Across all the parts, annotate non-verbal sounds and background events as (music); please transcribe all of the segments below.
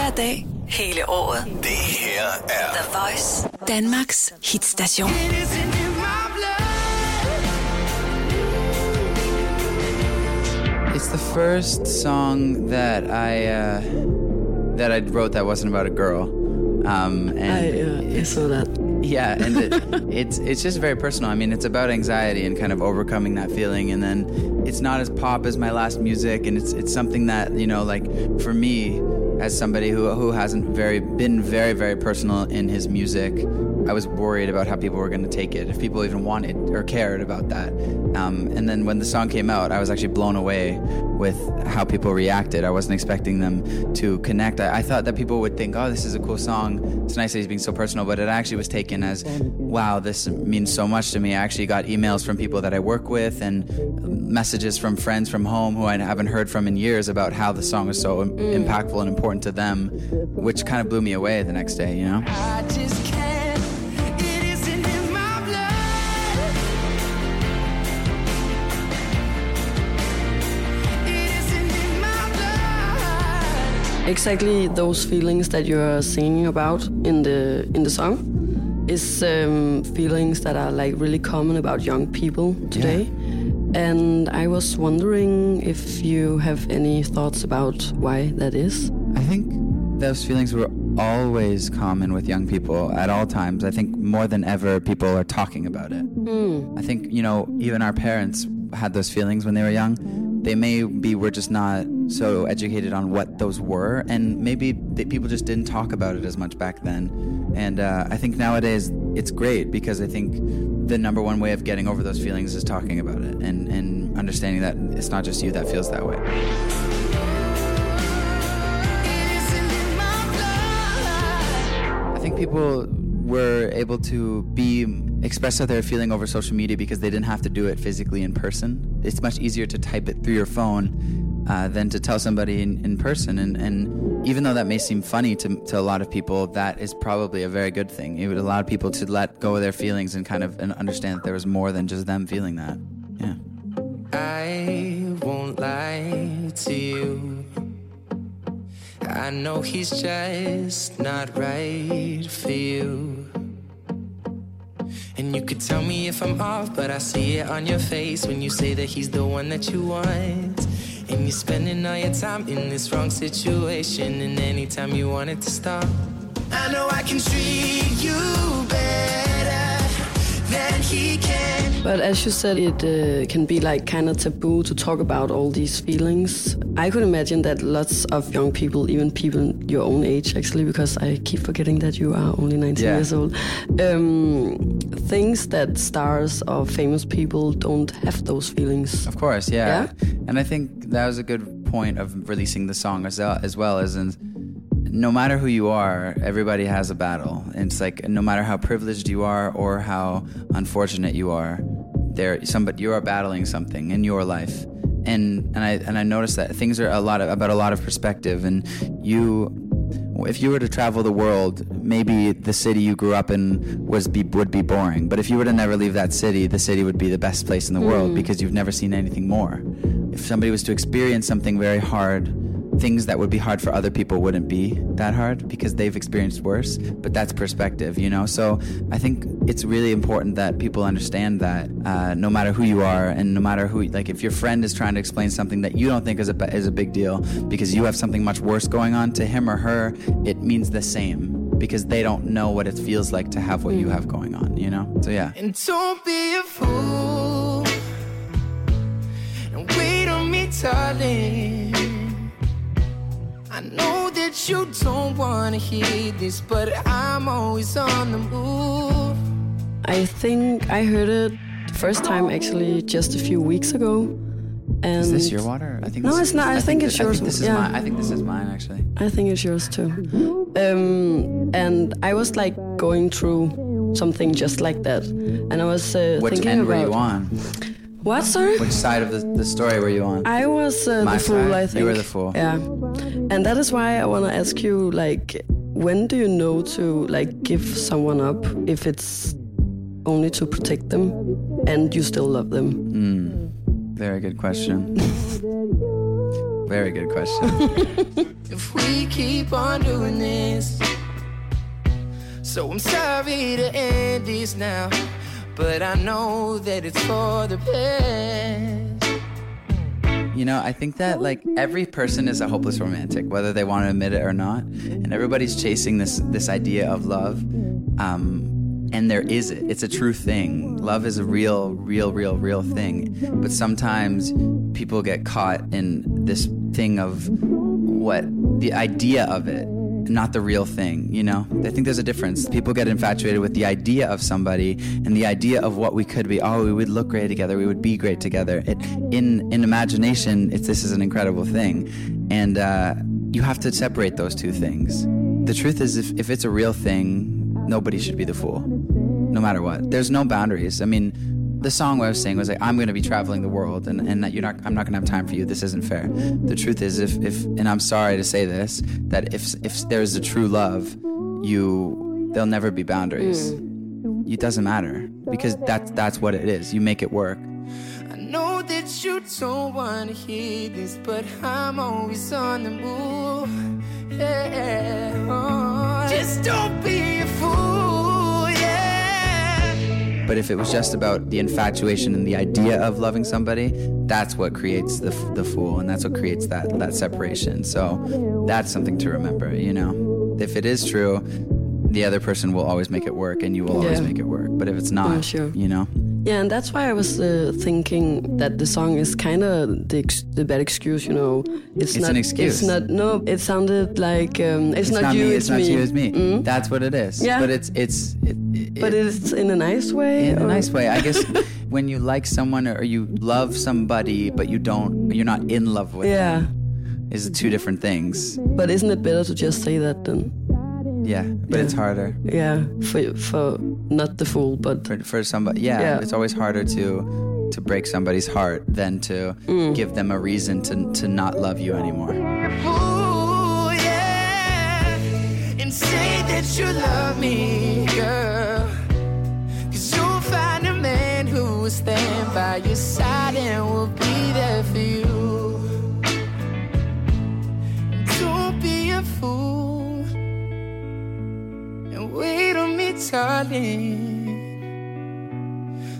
Hver dag, hele året. Det her er The Voice, Danmarks hitstation. It's the first song that I uh, that I wrote that wasn't about a girl. Um, and I, uh, I it's- saw that. yeah, and it, (laughs) it's it's just very personal. I mean, it's about anxiety and kind of overcoming that feeling, and then it's not as pop as my last music, and it's it's something that you know, like for me, as somebody who who hasn't very been very very personal in his music, I was worried about how people were going to take it, if people even wanted or cared about that. Um, and then when the song came out, I was actually blown away with how people reacted. I wasn't expecting them to connect. I, I thought that people would think, "Oh, this is a cool song. It's nice that he's being so personal," but it actually was taken as, "Wow, this means so much to me." I actually got emails from people that I work with and messages from friends from home who I haven't heard from in years about how the song is so im- impactful and important to them, which kind of blew me away the next day. You know. Exactly those feelings that you're singing about in the in the song is um, feelings that are like really common about young people today. Yeah. And I was wondering if you have any thoughts about why that is. I think those feelings were always common with young people at all times. I think more than ever, people are talking about it. I think, you know, even our parents had those feelings when they were young. They may be, we're just not so educated on what those were, and maybe people just didn't talk about it as much back then. And uh, I think nowadays it's great because I think the number one way of getting over those feelings is talking about it and, and understanding that it's not just you that feels that way. I think people were able to be express how they're feeling over social media because they didn't have to do it physically in person. It's much easier to type it through your phone uh, than to tell somebody in, in person. And, and even though that may seem funny to, to a lot of people, that is probably a very good thing. It would allow people to let go of their feelings and kind of and understand that there was more than just them feeling that. Yeah. I won't lie to you. I know he's just not right for you. And you could tell me if I'm off, but I see it on your face when you say that he's the one that you want. And you're spending all your time in this wrong situation, and anytime you want it to stop. I know I can treat you better than he can. But as you said, it uh, can be like kind of taboo to talk about all these feelings. I could imagine that lots of young people, even people your own age, actually, because I keep forgetting that you are only 19 Yeah. years old, um, thinks that stars or famous people don't have those feelings. Of course, yeah. Yeah? And I think that was a good point of releasing the song as well, as well as in, no matter who you are, everybody has a battle. And it's like no matter how privileged you are or how unfortunate you are, there somebody you are battling something in your life. And and I and I noticed that things are a lot of, about a lot of perspective and you if you were to travel the world, maybe the city you grew up in was be, would be boring. But if you were to never leave that city, the city would be the best place in the world mm-hmm. because you've never seen anything more. If somebody was to experience something very hard, things that would be hard for other people wouldn't be that hard because they've experienced worse. But that's perspective, you know. So I think it's really important that people understand that uh, no matter who you are and no matter who, like if your friend is trying to explain something that you don't think is a is a big deal because you have something much worse going on to him or her, it means the same because they don't know what it feels like to have what you have going on, you know. So yeah. And don't be a fool. And wait on me, darling. I know that you don't want to hear this, but I'm always on the move. I think I heard it the first time actually just a few weeks ago. And Is this your water? I think No, it's not. I think it's I yours. think this is Yeah. mine. I think this is mine actually. I think it's yours too. Um, and I was like going through something just like that, and I was uh, Which thinking end about were you on? What? Sorry, Which side of the, the story were you on? I was uh, My the fool. side? I think You were the fool. Yeah, and that is why I want to ask you, like, when do you know to like give someone up if it's only to protect them and you still love them? Hmm. Very good question. (laughs) Very good question. (laughs) if we keep on doing this. So I'm sorry to end this now, but I know that it's for the best. You know, I think that like every person is a hopeless romantic, whether they want to admit it or not, and everybody's chasing this this idea of love. Um, and there is it. It's a true thing. Love is a real, real, real, real thing. But sometimes people get caught in this thing of what the idea of it, not the real thing. You know, I think there's a difference. People get infatuated with the idea of somebody and the idea of what we could be. Oh, we would look great together. We would be great together. It, in in imagination, it's this is an incredible thing, and uh, you have to separate those two things. The truth is, if if it's a real thing, nobody should be the fool, no matter what. There's no boundaries. I mean, the song I was saying was like, I'm going to be traveling the world, and, and that you're not, I'm not going to have time for you. This isn't fair. The truth is, if, if, and I'm sorry to say this, that if, if there's a true love, you, there'll never be boundaries. Mm. It doesn't matter because that's, that's what it is. You make it work. I know that you don't wanna hear this, but I'm always on the move. Yeah. Oh, just don't be But if it was just about the infatuation and the idea of loving somebody, that's what creates the, the fool and that's what creates that, that separation. So that's something to remember, you know? If it is true, the other person will always make it work and you will always Yeah. make it work. But if it's not, sure. you know? Yeah, and that's why I was uh, thinking that the song is kind of the, ex- the bad excuse, you know. It's not, an excuse. It's not. No, it sounded like um, it's, not, you, me, it's, it's not me. you, it's me. Mm. That's what it is. Yeah. But it's, it's, it, it, But it's in a nice way. in a nice way. I guess (laughs) when you like someone or you love somebody, but you don't, you're not in love with Yeah, them, is two different things. but isn't it better to just say that then? Yeah, but Yeah. it's harder Yeah, for for not the fool, but for, for somebody. Yeah, Yeah. it's always harder to to break somebody's heart than to Mm. give them a reason to to not love you anymore. Ooh, yeah. And say that you love me, girl. Cause you'll find a man who will stand by your side darling.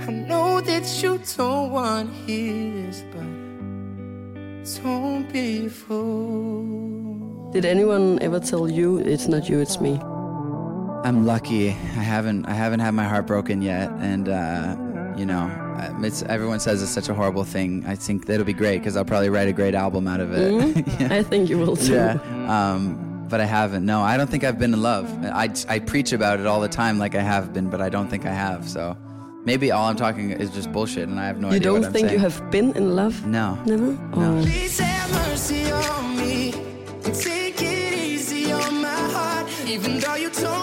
I know that you don't want to hear this, but don't be a fool. did anyone ever tell you it's not you, it's me? I'm lucky. I haven't I haven't had my heart broken yet, and uh, you know, it's everyone says it's such a horrible thing. I think that'll be great because I'll probably write a great album out of it. (laughs) yeah. I think you will too. yeah. Um, but I haven't. No, I don't think I've been in love. Mm-hmm. I, I preach about it all the time, like I have been, but I don't think I have. So maybe all I'm talking is just bullshit, and I have no You idea don't what I'm saying. Do you think you have been in love? No. Never? No. Oh. Please have mercy on me take it easy on my heart. Even though you told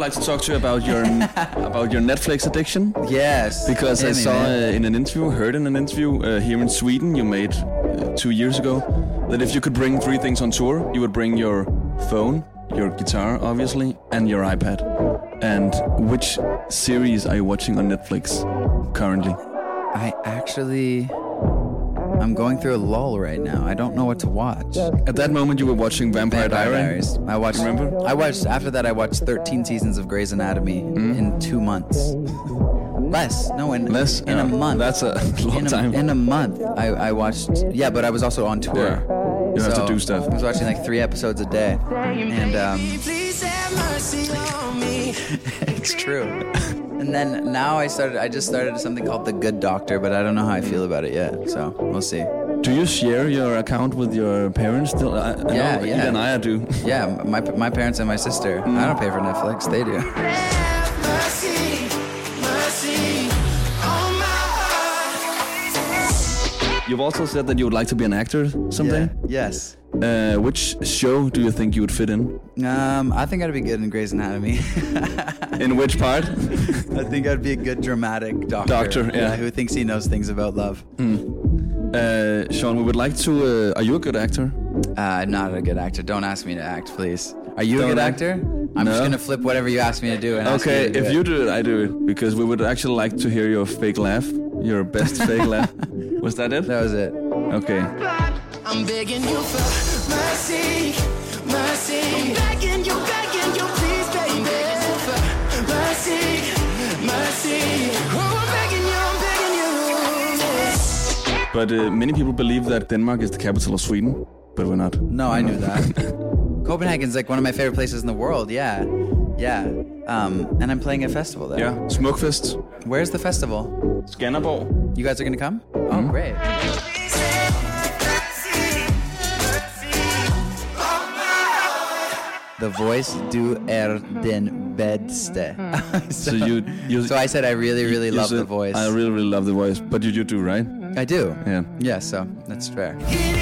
like to talk to you about your (laughs) about your Netflix addiction Yes. because I me, saw uh, in an interview, heard in an interview uh, here in Sweden you made uh, two years ago that if you could bring three things on tour, you would bring your phone, your guitar, obviously, and your iPad. And which series are you watching on Netflix currently? I actually. I'm going through a lull right now. I don't know what to watch. At that moment, you were watching Vampire, Vampire Diaries. Diaries. I watched. Remember? I watched after that. I watched 13 seasons of Grey's Anatomy Mm-hmm. in two months. Less. No, in Less in a month. That's a (laughs) long in a, time. In a month, I, I watched. Yeah, but I was also on tour. Yeah. You have to do stuff. I was watching like three episodes a day, and um, Please have mercy on me. (laughs) it's true. And then now I started. I just started something called The Good Doctor, but I don't know how I feel about it yet. So we'll see. Do you share your account with your parents still? I, I Yeah, know yeah. Ida and I do. Yeah, my my parents and my sister. I don't pay for Netflix. They do. (laughs) You've also said that you would like to be an actor someday. Yeah. Yes. Uh, which show do you think you would fit in? Um, I think I'd be good in Grey's Anatomy. (laughs) In which part? (laughs) I think I'd be a good dramatic doctor. Doctor, yeah. Who thinks he knows things about love. Uh, Shawn, we would like to. Uh, are you a good actor? Uh, I'm not a good actor. Don't ask me to act, please. Are you a Don't good actor? I'm just gonna flip whatever you ask me to do. And okay, you to do if it. you do it, I do it because we would actually like to hear your fake laugh, your best fake laugh. (laughs) Was that it? that was it. Okay. I'm begging you for mercy, mercy. I'm begging you, begging you, please, baby. For mercy, mercy. Oh, I'm begging you, I'm begging you. But uh, many people believe that Denmark is the capital of Sweden, but we're not. No, I knew that. (laughs) Copenhagen's like one of my favorite places in the world. Yeah, yeah. Um, and I'm playing a festival there. Yeah, Smukfest. Where's the festival? Skanderborg. You guys are gonna come? Oh, Mm-hmm. great. The voice du er den bedste. (laughs) So you, you So I said I really, really you love said, the voice. I really, really love the voice, but you, you do, right? I do. Yeah. Yeah, so that's fair. It